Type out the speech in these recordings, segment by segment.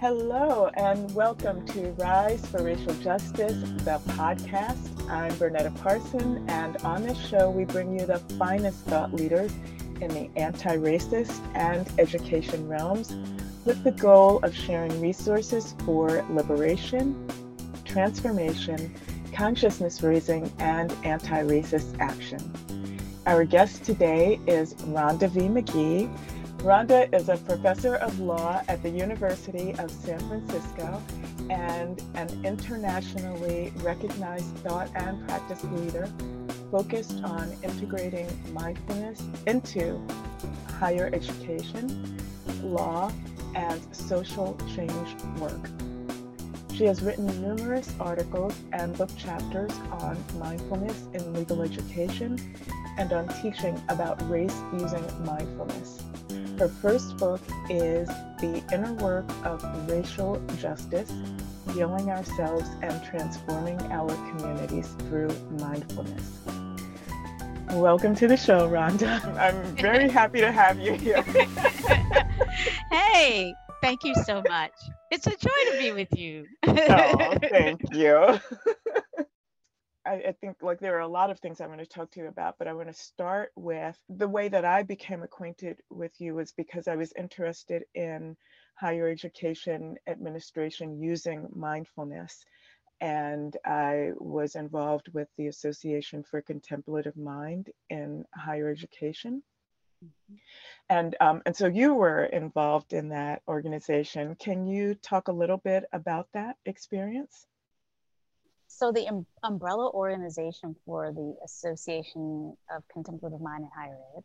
Hello, and welcome to Rise for Racial Justice, the podcast. I'm Bernetta Parson, and on this show, we bring you the finest thought leaders in the anti racist and education realms with the goal of sharing resources for liberation, transformation, consciousness raising, and anti racist action. Our guest today is Rhonda V. Magee. Rhonda is a professor of law at the University of San Francisco and an internationally recognized thought and practice leader focused on integrating mindfulness into higher education, law, and social change work. She has written numerous articles and book chapters on mindfulness in legal education and on teaching about race using mindfulness. Her first book is The Inner Work of Racial Justice Healing Ourselves and Transforming Our Communities Through Mindfulness. Welcome to the show, Rhonda. I'm very happy to have you here. hey, thank you so much. It's a joy to be with you. oh, thank you. I, I, think like there are a lot of things I want to talk to you about, but I want to start with the way that I became acquainted with you was because I was interested in higher education administration using mindfulness. And I was involved with the Association for Contemplative Mind in higher education. Mm-hmm. And, um, and so you were involved in that organization. Can you talk a little bit about that experience? So the um, umbrella organization for the Association of Contemplative Mind in Higher Ed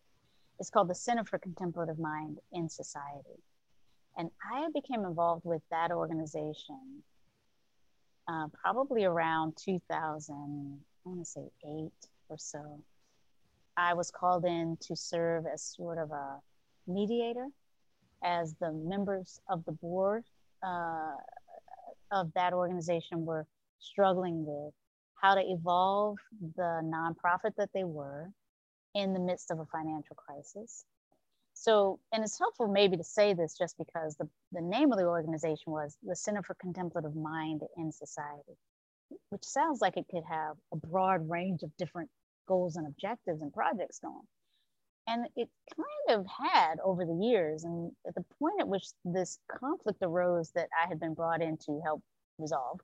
is called the Center for Contemplative Mind in Society. And I became involved with that organization uh, probably around 2000, I want to say eight or so. I was called in to serve as sort of a mediator, as the members of the board uh, of that organization were struggling with how to evolve the nonprofit that they were in the midst of a financial crisis. So, and it's helpful maybe to say this just because the, the name of the organization was the Center for Contemplative Mind in Society, which sounds like it could have a broad range of different goals and objectives and projects going. And it kind of had over the years. And at the point at which this conflict arose that I had been brought in to help resolve,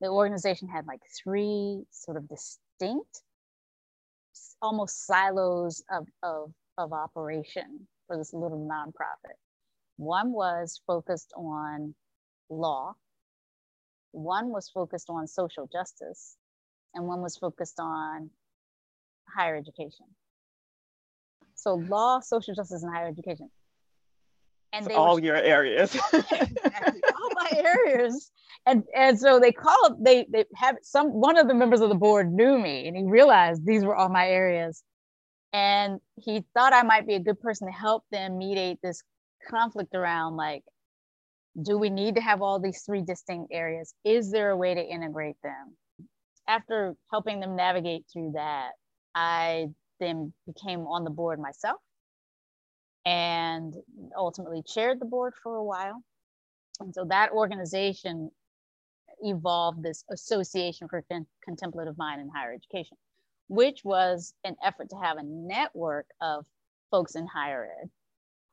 the organization had like three sort of distinct, almost silos of, of, of operation for this little nonprofit. One was focused on law, one was focused on social justice, and one was focused on higher education. So, law, social justice, and higher education. And all were, your areas. exactly, all my areas. And and so they called, they they have some one of the members of the board knew me and he realized these were all my areas. And he thought i might be a good person to help them mediate this conflict around like do we need to have all these three distinct areas? Is there a way to integrate them? After helping them navigate through that i then became on the board myself and ultimately chaired the board for a while and so that organization evolved this Association for Con- Contemplative Mind in Higher Education, which was an effort to have a network of folks in higher ed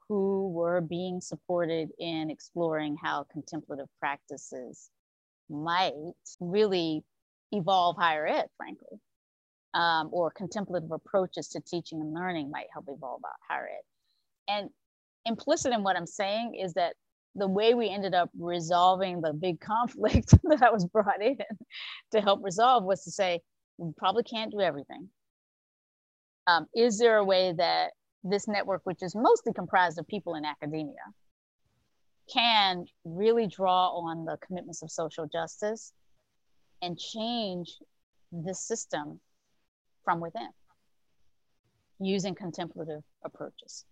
who were being supported in exploring how contemplative practices might really evolve higher ed, frankly, um, or contemplative approaches to teaching and learning might help evolve higher ed. And implicit in what I'm saying is that the way we ended up resolving the big conflict that I was brought in to help resolve was to say, we probably can't do everything. Um, is there a way that this network, which is mostly comprised of people in academia, can really draw on the commitments of social justice and change the system from within using contemplative approaches?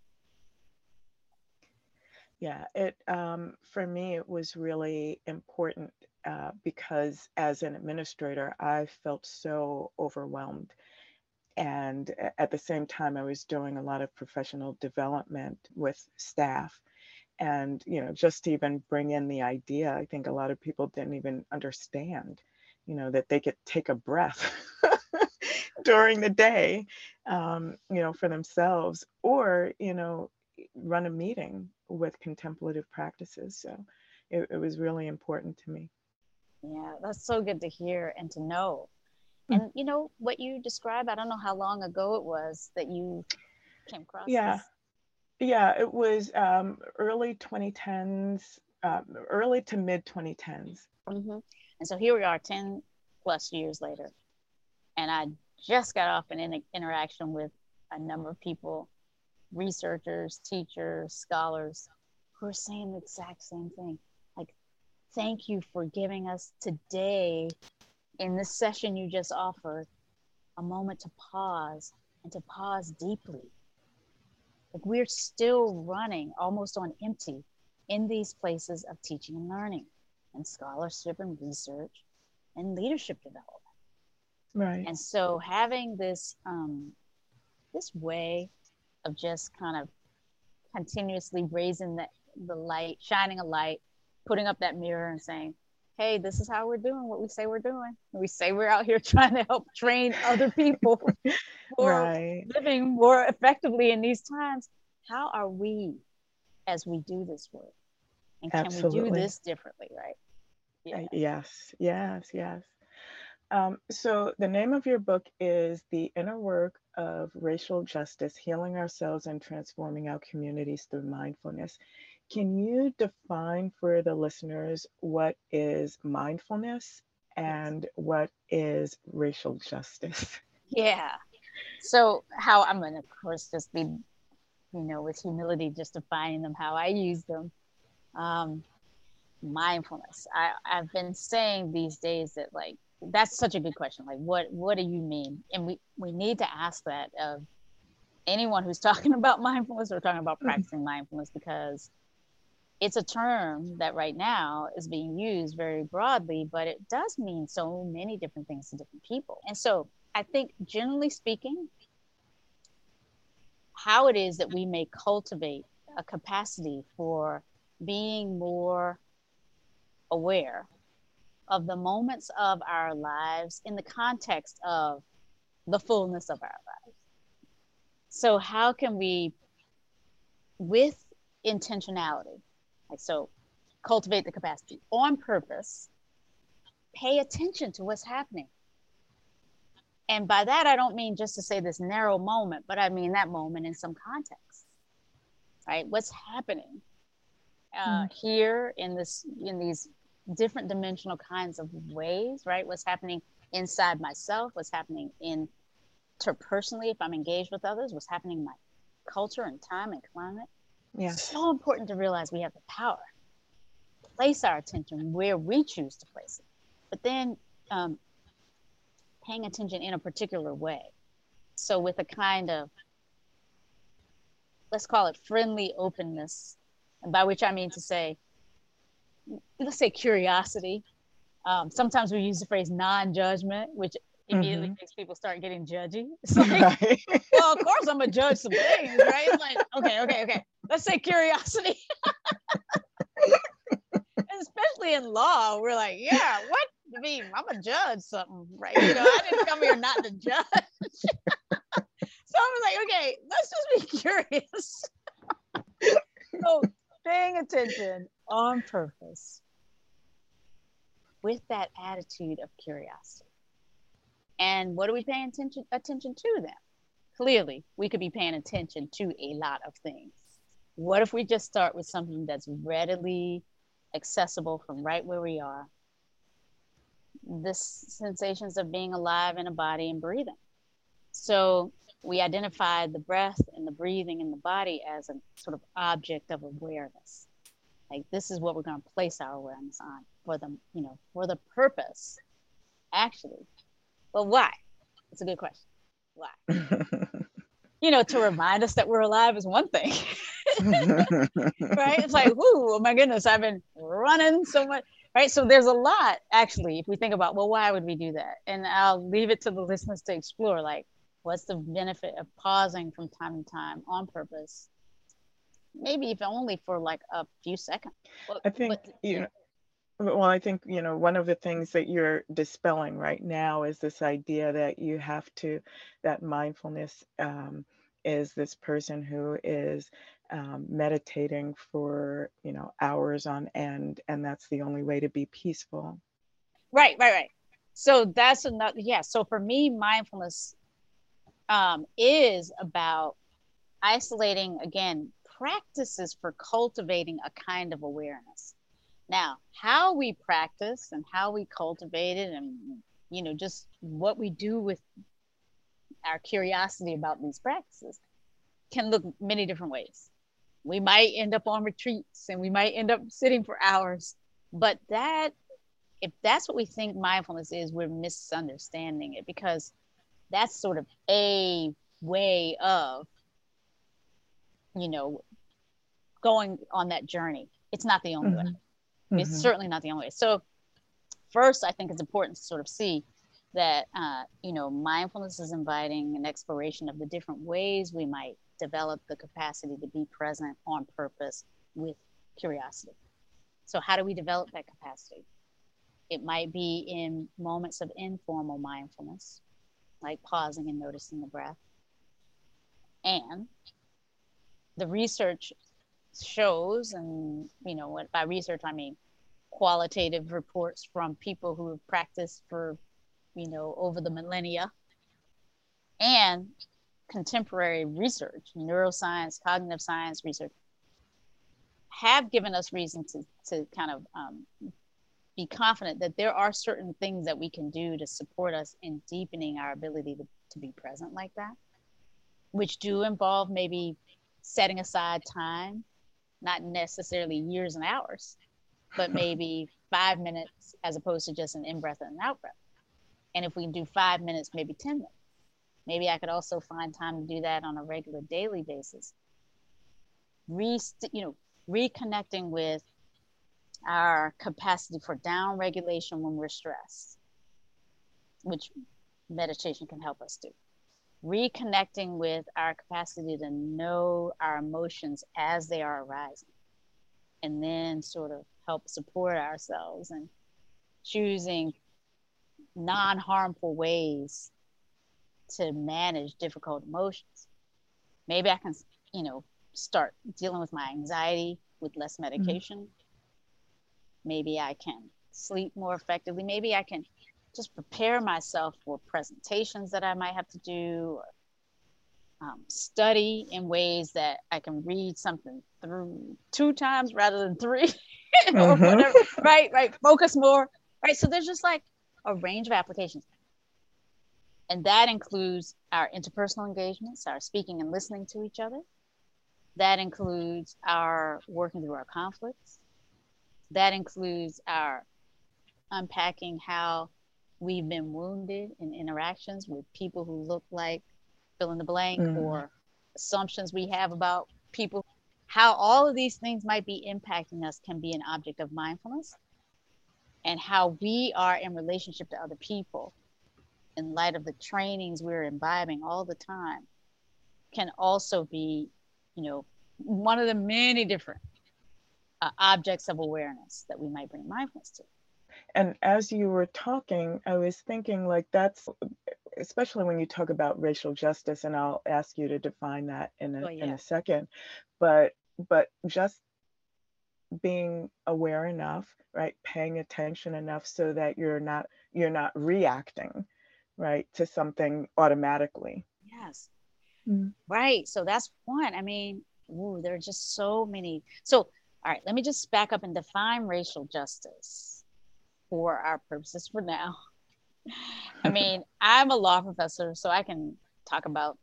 Yeah, it um, for me it was really important uh, because as an administrator, I felt so overwhelmed, and at the same time, I was doing a lot of professional development with staff, and you know just to even bring in the idea i think a lot of people didn't even understand you know that they could take a breath during the day um, you know for themselves or you know run a meeting with contemplative practices so it, it was really important to me yeah that's so good to hear and to know hmm. and you know what you describe, i don't know how long ago it was that you came across yeah this. Yeah, it was um, early 2010s, uh, early to mid 2010s. Mm-hmm. And so here we are 10 plus years later. And I just got off an in- interaction with a number of people, researchers, teachers, scholars, who are saying the exact same thing. Like, thank you for giving us today, in this session you just offered, a moment to pause and to pause deeply like we're still running almost on empty in these places of teaching and learning and scholarship and research and leadership development. Right. And so having this um, this way of just kind of continuously raising the, the light, shining a light, putting up that mirror and saying, hey, this is how we're doing what we say we're doing. We say we're out here trying to help train other people for right. living more effectively in these times. How are we as we do this work? And can Absolutely. we do this differently, right? Yeah. Uh, yes, yes, yes. Um, so the name of your book is The Inner Work of Racial Justice, Healing Ourselves and Transforming Our Communities Through Mindfulness. Can you define for the listeners what is mindfulness and what is racial justice? Yeah. So, how I'm going to, of course, just be, you know, with humility, just defining them how I use them. Um, mindfulness. I, I've been saying these days that, like, that's such a good question. Like, what what do you mean? And we we need to ask that of anyone who's talking about mindfulness or talking about mm-hmm. practicing mindfulness because it's a term that right now is being used very broadly, but it does mean so many different things to different people. And so I think, generally speaking, how it is that we may cultivate a capacity for being more aware of the moments of our lives in the context of the fullness of our lives. So, how can we, with intentionality, like so, cultivate the capacity on purpose. Pay attention to what's happening. And by that, I don't mean just to say this narrow moment, but I mean that moment in some context, right? What's happening uh, mm. here in this in these different dimensional kinds of ways, right? What's happening inside myself? What's happening in personally if I'm engaged with others? What's happening in my culture and time and climate? Yeah. So important to realize we have the power to place our attention where we choose to place it. But then um, paying attention in a particular way. So with a kind of let's call it friendly openness, and by which I mean to say, let's say curiosity. Um, sometimes we use the phrase non-judgment, which immediately mm-hmm. makes people start getting judgy. Like, right. well, of course I'm gonna judge some things, right? like, okay, okay, okay. Let's say curiosity. especially in law, we're like, yeah, what? I mean, I'm a judge something, right? You know, I didn't come here not to judge. so I was like, okay, let's just be curious. so paying attention on purpose with that attitude of curiosity. And what are we paying attention attention to then? Clearly, we could be paying attention to a lot of things. What if we just start with something that's readily accessible from right where we are? This sensations of being alive in a body and breathing. So we identified the breath and the breathing in the body as a sort of object of awareness. Like this is what we're going to place our awareness on for the, you know, for the purpose actually but why? It's a good question. Why? you know, to remind us that we're alive is one thing. right? It's like, whoo, oh my goodness, I've been running so much. Right. So there's a lot actually, if we think about, well, why would we do that? And I'll leave it to the listeners to explore like, what's the benefit of pausing from time to time on purpose maybe if only for like a few seconds. But, I think but, you know. Well, I think you know one of the things that you're dispelling right now is this idea that you have to, that mindfulness um, is this person who is um, meditating for you know hours on end, and that's the only way to be peaceful. Right, right, right. So that's another. Yeah. So for me, mindfulness um, is about isolating again practices for cultivating a kind of awareness. Now, how we practice and how we cultivate it, and you know, just what we do with our curiosity about these practices can look many different ways. We might end up on retreats and we might end up sitting for hours, but that if that's what we think mindfulness is, we're misunderstanding it because that's sort of a way of you know going on that journey it's not the only mm-hmm. way it's mm-hmm. certainly not the only way so first i think it's important to sort of see that uh, you know mindfulness is inviting an exploration of the different ways we might develop the capacity to be present on purpose with curiosity so how do we develop that capacity it might be in moments of informal mindfulness like pausing and noticing the breath. And the research shows, and you know what by research I mean qualitative reports from people who have practiced for, you know, over the millennia, and contemporary research, neuroscience, cognitive science research, have given us reason to, to kind of um, be confident that there are certain things that we can do to support us in deepening our ability to, to be present like that, which do involve maybe setting aside time, not necessarily years and hours, but maybe five minutes as opposed to just an in breath and an out breath. And if we can do five minutes, maybe 10 minutes, maybe I could also find time to do that on a regular daily basis. Re, you know, reconnecting with our capacity for down regulation when we're stressed, which meditation can help us do. Reconnecting with our capacity to know our emotions as they are arising, and then sort of help support ourselves and choosing non harmful ways to manage difficult emotions. Maybe I can, you know, start dealing with my anxiety with less mm-hmm. medication. Mm-hmm maybe I can sleep more effectively. Maybe I can just prepare myself for presentations that I might have to do, or, um, study in ways that I can read something through two times rather than three, or mm-hmm. whatever. Right, right. Focus more. Right. So there's just like a range of applications. And that includes our interpersonal engagements, our speaking and listening to each other. That includes our working through our conflicts that includes our unpacking how we've been wounded in interactions with people who look like fill in the blank mm. or assumptions we have about people how all of these things might be impacting us can be an object of mindfulness and how we are in relationship to other people in light of the trainings we're imbibing all the time can also be you know one of the many different uh, objects of awareness that we might bring mindfulness to. And as you were talking, I was thinking like that's especially when you talk about racial justice, and I'll ask you to define that in a, oh, yeah. in a second. But but just being aware enough, right? Paying attention enough so that you're not you're not reacting, right, to something automatically. Yes. Mm-hmm. Right. So that's one. I mean, ooh, there are just so many. So all right, let me just back up and define racial justice for our purposes for now. I mean, I'm a law professor, so I can talk about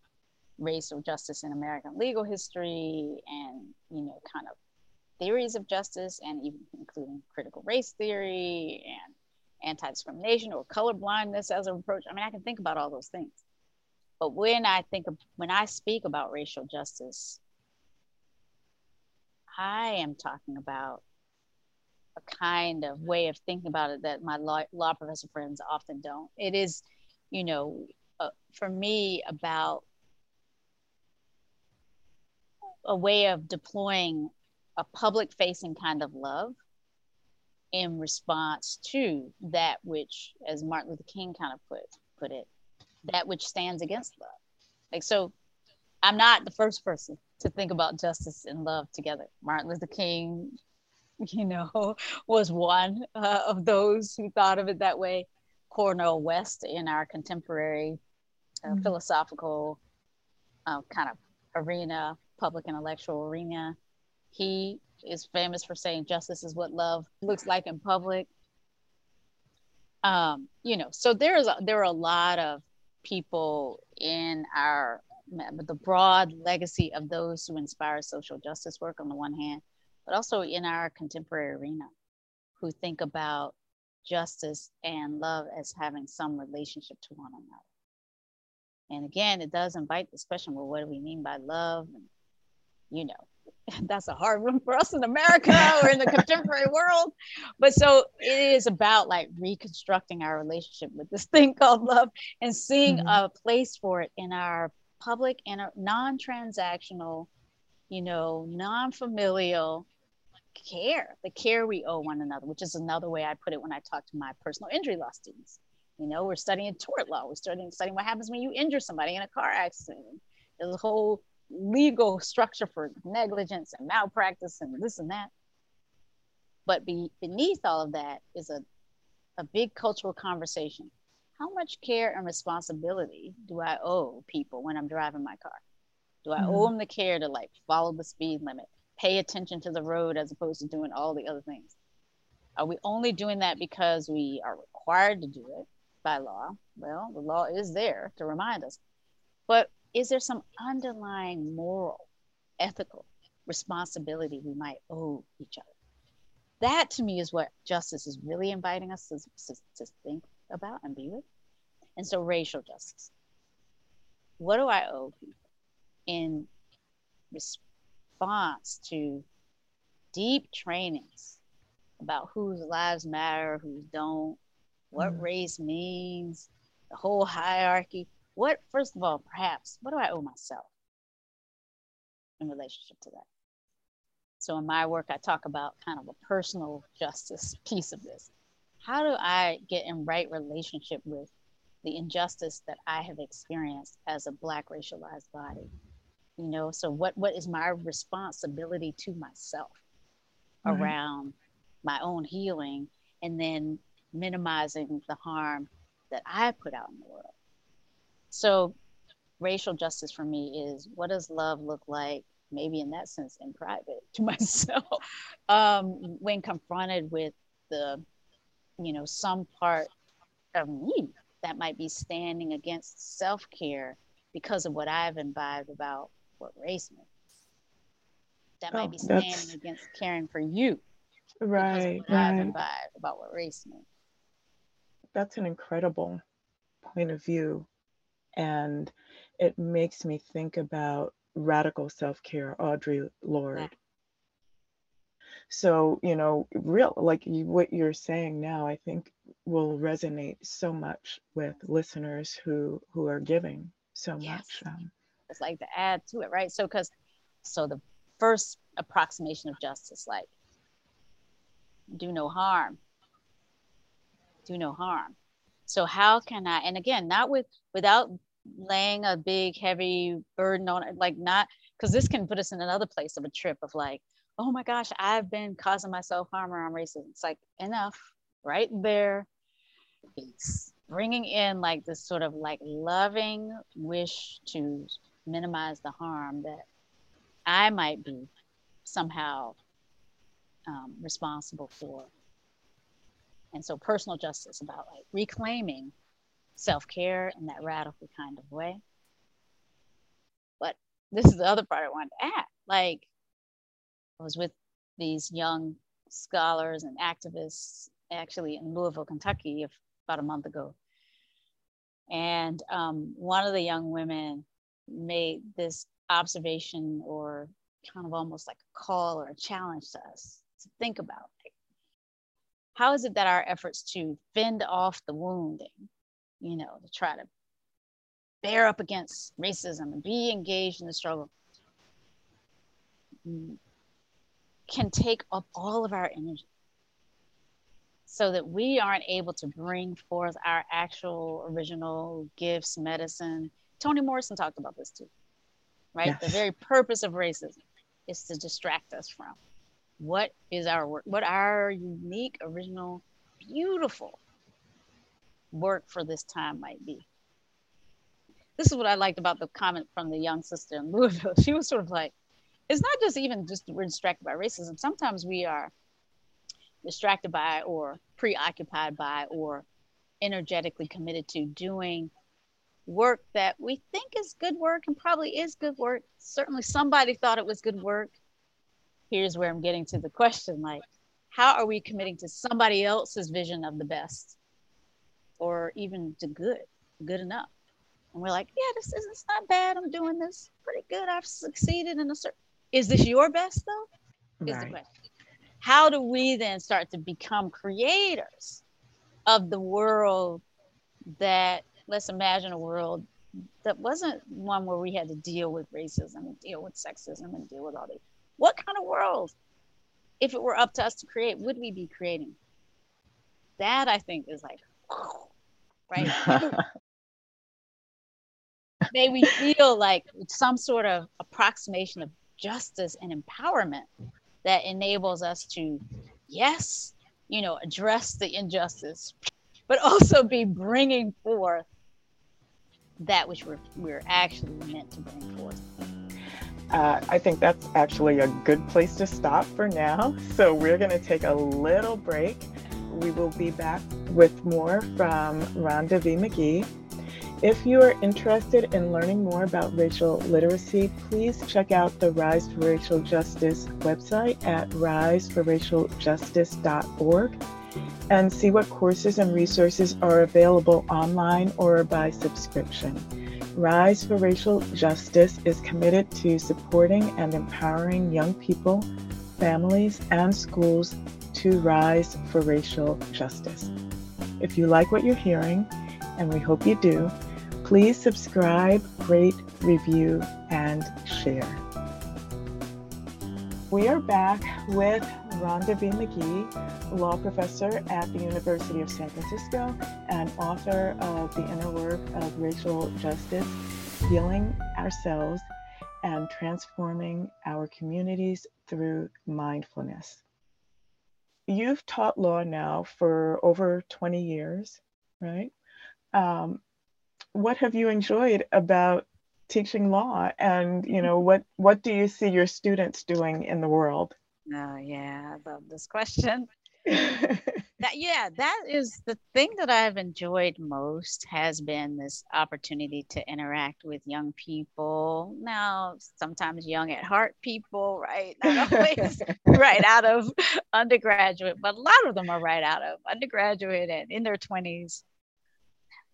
racial justice in American legal history and, you know, kind of theories of justice and even including critical race theory and anti-discrimination or color blindness as an approach. I mean, I can think about all those things. But when I think of when I speak about racial justice, I am talking about a kind of way of thinking about it that my law, law professor friends often don't. It is, you know, uh, for me about a way of deploying a public facing kind of love in response to that which, as Martin Luther King kind of put put it, that which stands against love. Like so, I'm not the first person to think about justice and love together. Martin Luther King, you know, was one uh, of those who thought of it that way. Cornel West in our contemporary uh, mm-hmm. philosophical uh, kind of arena, public intellectual arena, he is famous for saying justice is what love looks like in public. Um, you know, so there's a, there are a lot of people in our the broad legacy of those who inspire social justice work on the one hand, but also in our contemporary arena, who think about justice and love as having some relationship to one another. And again, it does invite this question well, what do we mean by love? And, you know, that's a hard one for us in America or in the contemporary world. But so it is about like reconstructing our relationship with this thing called love and seeing mm-hmm. a place for it in our public and non-transactional, you know, non-familial care, the care we owe one another, which is another way I put it when I talk to my personal injury law students. You know, we're studying tort law. We're studying studying what happens when you injure somebody in a car accident. There's a whole legal structure for negligence and malpractice and this and that. But be, beneath all of that is a, a big cultural conversation. How much care and responsibility do I owe people when I'm driving my car? Do I mm-hmm. owe them the care to like follow the speed limit, pay attention to the road as opposed to doing all the other things? Are we only doing that because we are required to do it by law? Well, the law is there to remind us. But is there some underlying moral, ethical responsibility we might owe each other? That to me is what justice is really inviting us to, to, to think about and be with. And so, racial justice. What do I owe people in response to deep trainings about whose lives matter, whose don't, what mm race means, the whole hierarchy? what first of all perhaps what do i owe myself in relationship to that? So in my work i talk about kind of a personal justice piece of this. How do i get in right relationship with the injustice that i have experienced as a black racialized body you know so what what is my responsibility to myself mm-hmm. around my own healing and then minimizing the harm that i put out in the world so, racial justice for me is what does love look like, maybe in that sense, in private to myself, um, when confronted with the, you know, some part of me that might be standing against self care because of what I've imbibed about what race means. That might oh, be standing against caring for you. Right, right. About what race means. That's an incredible point of view and it makes me think about radical self-care audre lorde so you know real like you, what you're saying now i think will resonate so much with listeners who who are giving so yes. much um, like to add to it right? So because so the first approximation of justice like do no harm. Do no harm. So how can i and again not with without laying a big heavy burden on it like not because this can put us in another place of a trip of like oh my gosh i've been causing myself harm around racism it's like enough. Right there. Bringing in like this sort of like loving wish to minimize the harm that i might be somehow um, responsible for and so personal justice about like reclaiming self care in that radical kind of way. But this is the other part I wanted to add. Like, I was with these young scholars and activists actually in Louisville, Kentucky, about a month ago. And um, one of the young women made this observation or kind of almost like a call or a challenge to us to think about like, how is it that our efforts to fend off the wounding you know, to try to bear up against racism and be engaged in the struggle. Mm, can take up all of our energy so that we aren't able to bring forth our actual original gifts, medicine. Toni Morrison talked about this too, right? The very purpose of racism is to distract us from what is our work, what our unique, original, beautiful work for this time might be. This is what I liked about the comment from the young sister in Louisville. She was sort of like, it's not just even just we're distracted by racism. Sometimes we are distracted by or preoccupied by or energetically committed to doing work that we think is good work and probably is good work. Certainly somebody thought it was good work. Here's where I'm getting to the question like, how are we committing to somebody else's vision of the best or even to good, good enough? And we're like, yeah, this isn't not bad. I'm doing this pretty good. I've succeeded in a certain is this your best though? Is right. the question. How do we then start to become creators of the world that let's imagine a world that wasn't one where we had to deal with racism and deal with sexism and deal with all these. What kind of world, if it were up to us to create, would we be creating? That I think is like, right? May we feel like some sort of approximation of justice and empowerment that enables us to, yes, you know, address the injustice, but also be bringing forth that which we're, we're actually meant to bring forth. Uh, I think that's actually a good place to stop for now. So we're going to take a little break. We will be back with more from Rhonda V. Magee if you are interested in learning more about racial literacy, please check out the Rise for Racial Justice website at riseforracialjustice.org and see what courses and resources are available online or by subscription. Rise for Racial Justice is committed to supporting and empowering young people, families, and schools to rise for racial justice. If you like what you're hearing, and we hope you do, Please subscribe, rate, review, and share. We are back with Rhonda V. Magee, law professor at the University of San Francisco and author of The Inner Work of Racial Justice Healing Ourselves and Transforming Our Communities Through Mindfulness. You've taught law now for over 20 years, right? Um, what have you enjoyed about teaching law and you know what what do you see your students doing in the world oh yeah i love this question. That yeah that is the thing that i've enjoyed most has been this opportunity to interact with young people. Now sometimes young at heart people right? Not always right out of undergraduate but a lot of them are right out of undergraduate and in their 20s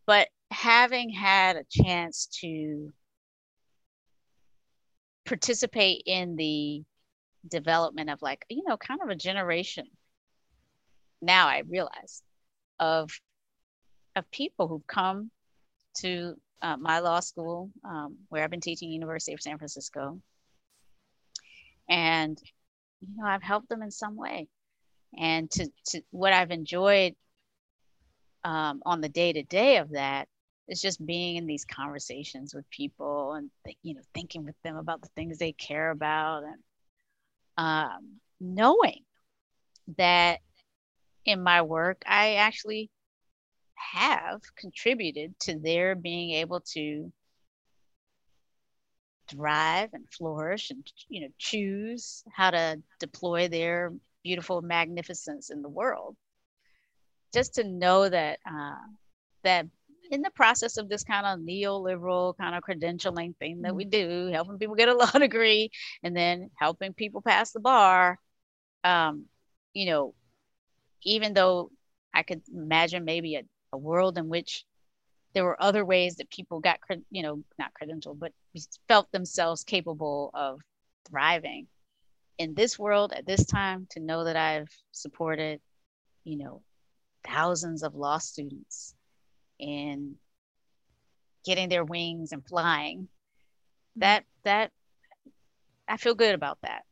but having had a chance to participate in the development of like you know kind of a generation now i realize of of people who've come to uh, my law school um, where i've been teaching university of san francisco. And you know i've helped them in some way. And to, to what i've enjoyed um, on the day to day of that is just being in these conversations with people and you know thinking with them about the things they care about and um, knowing that in my work i actually have contributed to their being able to thrive and flourish and you know choose how to deploy their beautiful magnificence in the world. Just to know that uh, that in the process of this kind of neoliberal kind of credentialing thing that we mm-hmm. do, helping people get a law degree and then helping people pass the bar, um, you know, even though I could imagine maybe a, a world in which there were other ways that people got, you know, not credentialed, but felt themselves capable of thriving in this world at this time to know that I've supported, you know, thousands of law students in getting their wings and flying mm-hmm. that that i feel good about that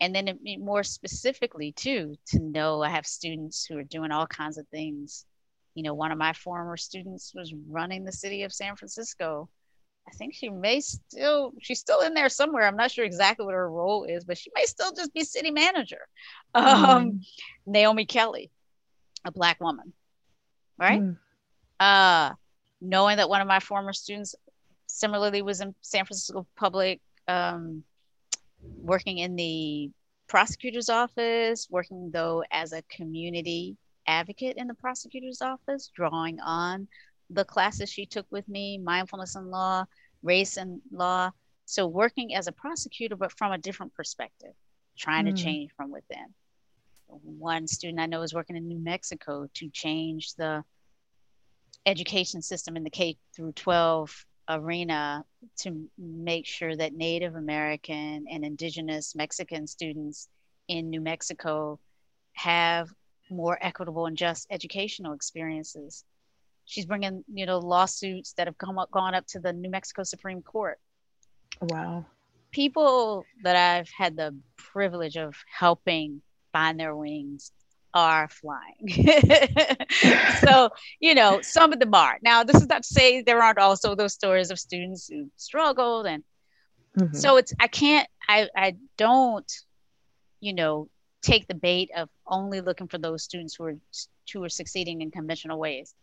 and then more specifically too to know i have students who are doing all kinds of things you know one of my former students was running the city of san francisco i think she may still she's still in there somewhere i'm not sure exactly what her role is but she may still just be city manager mm. um, naomi kelly a black woman right mm. Uh knowing that one of my former students similarly was in san francisco public um, working in the prosecutor's office, working though as a community advocate in the prosecutor's office, drawing on the classes she took with me mindfulness and law, race and law. So, working as a prosecutor, but from a different perspective, trying mm. to change from within. One student I know is working in New Mexico to change the education system in the K through 12 arena to make sure that Native American and Indigenous Mexican students in New Mexico have more equitable and just educational experiences. She's bringing, you know, lawsuits that have come up, gone up to the New Mexico Supreme Court. Wow. People that I've had the privilege of helping find their wings are flying. so, you know, some of them are. Now, this is not to say there aren't also those stories of students who struggled. And mm-hmm. so it's, I can't, I, I don't, you know, take the bait of only looking for those students who are, who are succeeding in conventional ways.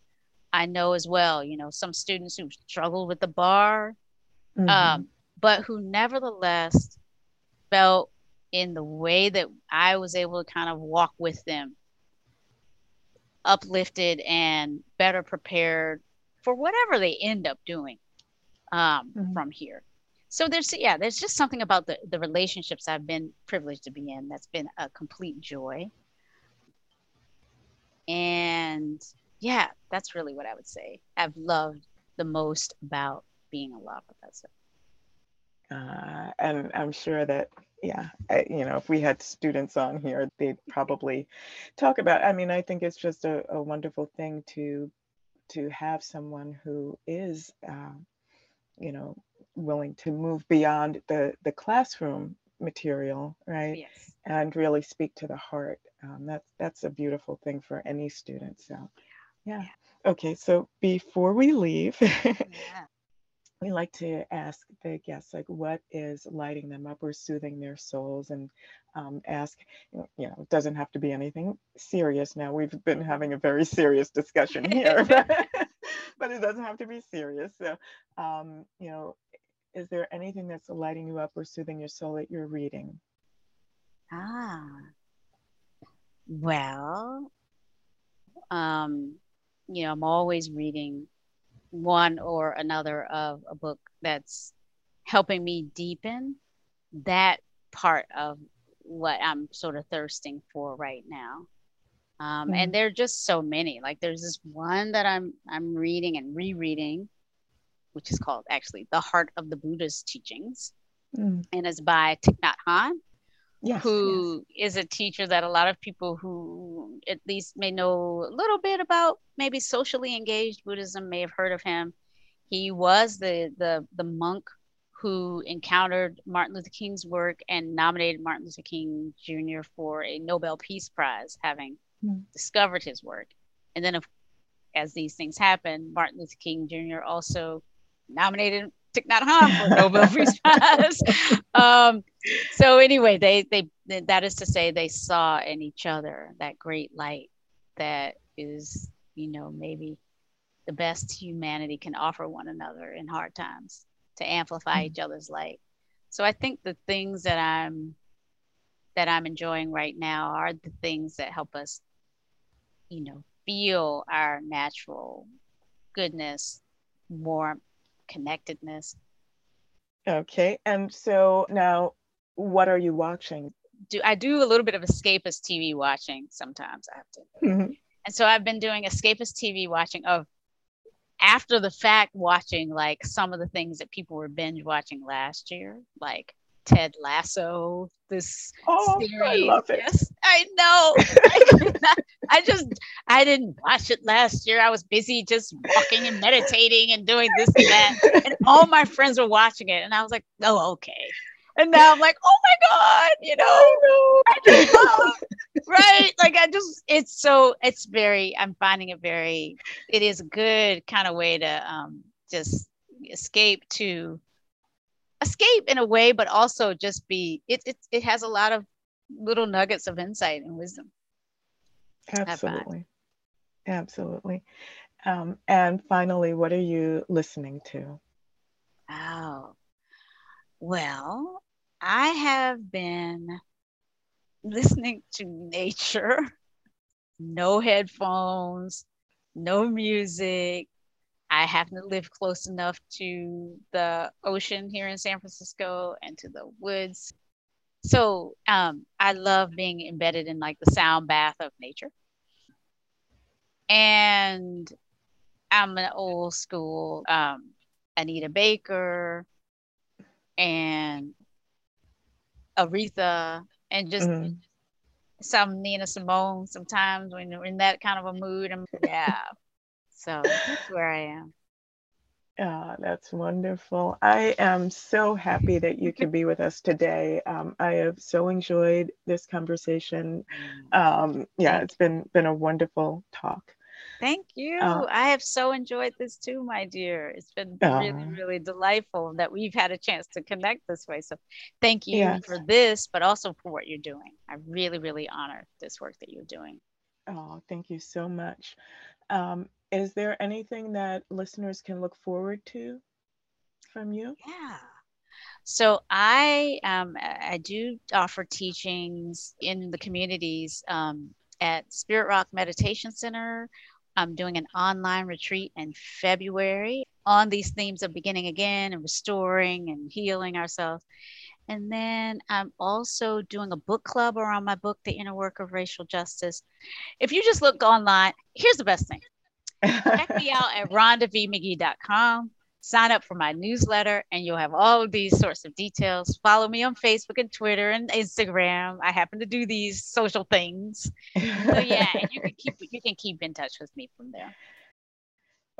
I know as well, you know, some students who struggled with the bar, mm-hmm. um, but who nevertheless felt in the way that I was able to kind of walk with them uplifted and better prepared for whatever they end up doing um, mm-hmm. from here. So there's yeah, there's just something about the the relationships I've been privileged to be in that's been a complete joy. And yeah, that's really what I would say. I've loved the most about being a law professor. Uh, and I'm sure that yeah I, you know if we had students on here they'd probably talk about i mean i think it's just a, a wonderful thing to to have someone who is uh, you know willing to move beyond the the classroom material right yes. and really speak to the heart um, that's that's a beautiful thing for any student so yeah, yeah. okay so before we leave yeah we like to ask the guests like what is lighting them up or soothing their souls? And um, ask you know it doesn't have to be anything serious now. We've been having a very serious discussion here but it doesn't have to be serious. So um, you know is there anything that's lighting you up or soothing your soul that you're reading? Ah. Well um you know i'm always reading one or another of a book that's helping me deepen that part of what I'm sort of thirsting for right now. Um, mm-hmm. And there are just so many. Like there's this one that I'm I'm reading and rereading, which is called actually "The Heart of the Buddha's Teachings," mm. and it's by Thich Nhat Hanh yes, who yes. is a teacher that a lot of people who at least may know a little bit about maybe socially engaged Buddhism may have heard of him. He was the the the monk who encountered Martin Luther King's work and nominated Martin Luther King Jr. for a Nobel Peace Prize, having mm. discovered his work. And then, as these things happen, Martin Luther King Jr. also nominated Thich for Nobel Prize. Um, so anyway, they they that is to say they saw in each other that great light that is you know maybe the best humanity can offer one another in hard times to amplify mm-hmm. each other's light. So I think the things that I'm that I'm enjoying right now are the things that help us, you know, feel our natural goodness, warmth, connectedness. Okay. And so now what are you watching? Do I do a little bit of escapist TV watching sometimes I have to. Mm-hmm. And so I've been doing escapist TV watching of after the fact watching like some of the things that people were binge watching last year, like Ted Lasso, this oh, series. I love it. Yes, I know. I, not, I, just I didn't watch it last year. I was busy just walking and meditating and doing this and that. And all my friends were watching it. And I was like, oh, okay. and now I'm like, oh my God, you know, I, I just love, right? Like I just, it's so, it's very, I'm finding it very, it is a good kind of way to um, just escape to escape in a way, but also just be, it, it, it has a lot of little nuggets of insight and wisdom. Absolutely. Absolutely. Um, and finally, what are you listening to? Oh, well, I have been listening to nature, no headphones, no music. I happen to live close enough to the ocean here in San Francisco and to the woods. So um, I love being embedded in like the sound bath of nature. And I'm an old school um, Anita Baker and Aretha and just mm-hmm. some Nina Simone sometimes when you're in that kind of a mood. I'm, yeah. So that's where I am. Oh, that's wonderful. I am so happy that you could be with us today. Um, I have so enjoyed this conversation. Mm. Um, yeah, it's been been a wonderful talk. Thank you. Uh, I have so enjoyed this too, my dear. It's been uh, really, really delightful that we've had a chance to connect this way. So thank you yes. for this, but also for what you're doing. I really, really honor this work that you're doing. Oh, thank you so much. Um, is there anything that listeners can look forward to from you? Yeah. So I um, I do offer teachings in the communities um, at Spirit Rock Meditation Center I'm doing an online retreat in February on these themes of beginning again and restoring and healing ourselves. And then I'm also doing a book club around my book, The Inner Work of Racial Justice. If you just look online, here's the best thing check me out at rhondavmagee.com sign up for my newsletter and you'll have all of these sorts of details. Follow me on facebook and twitter and instagram. I happen to do these social things. So yeah and you can keep you can keep in touch with me from there.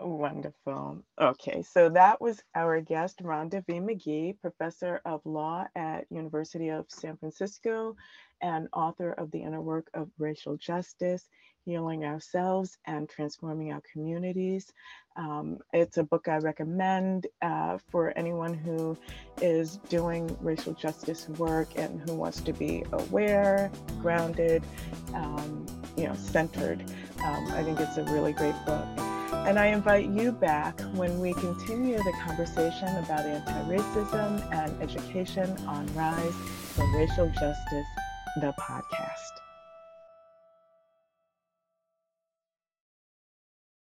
Wonderful. Okay, so that was our guest, Rhonda V. Magee, professor of law at University of San Francisco and author of The Inner Work of Racial Justice healing ourselves and transforming our communities. Um, it's a book I recommend uh, for anyone who is doing racial justice work and who wants to be aware, grounded, um, you know, centered. Um, I think it's a really great book. And I invite you back when we continue the conversation about anti racism and education on Rise for Racial Justice, the podcast.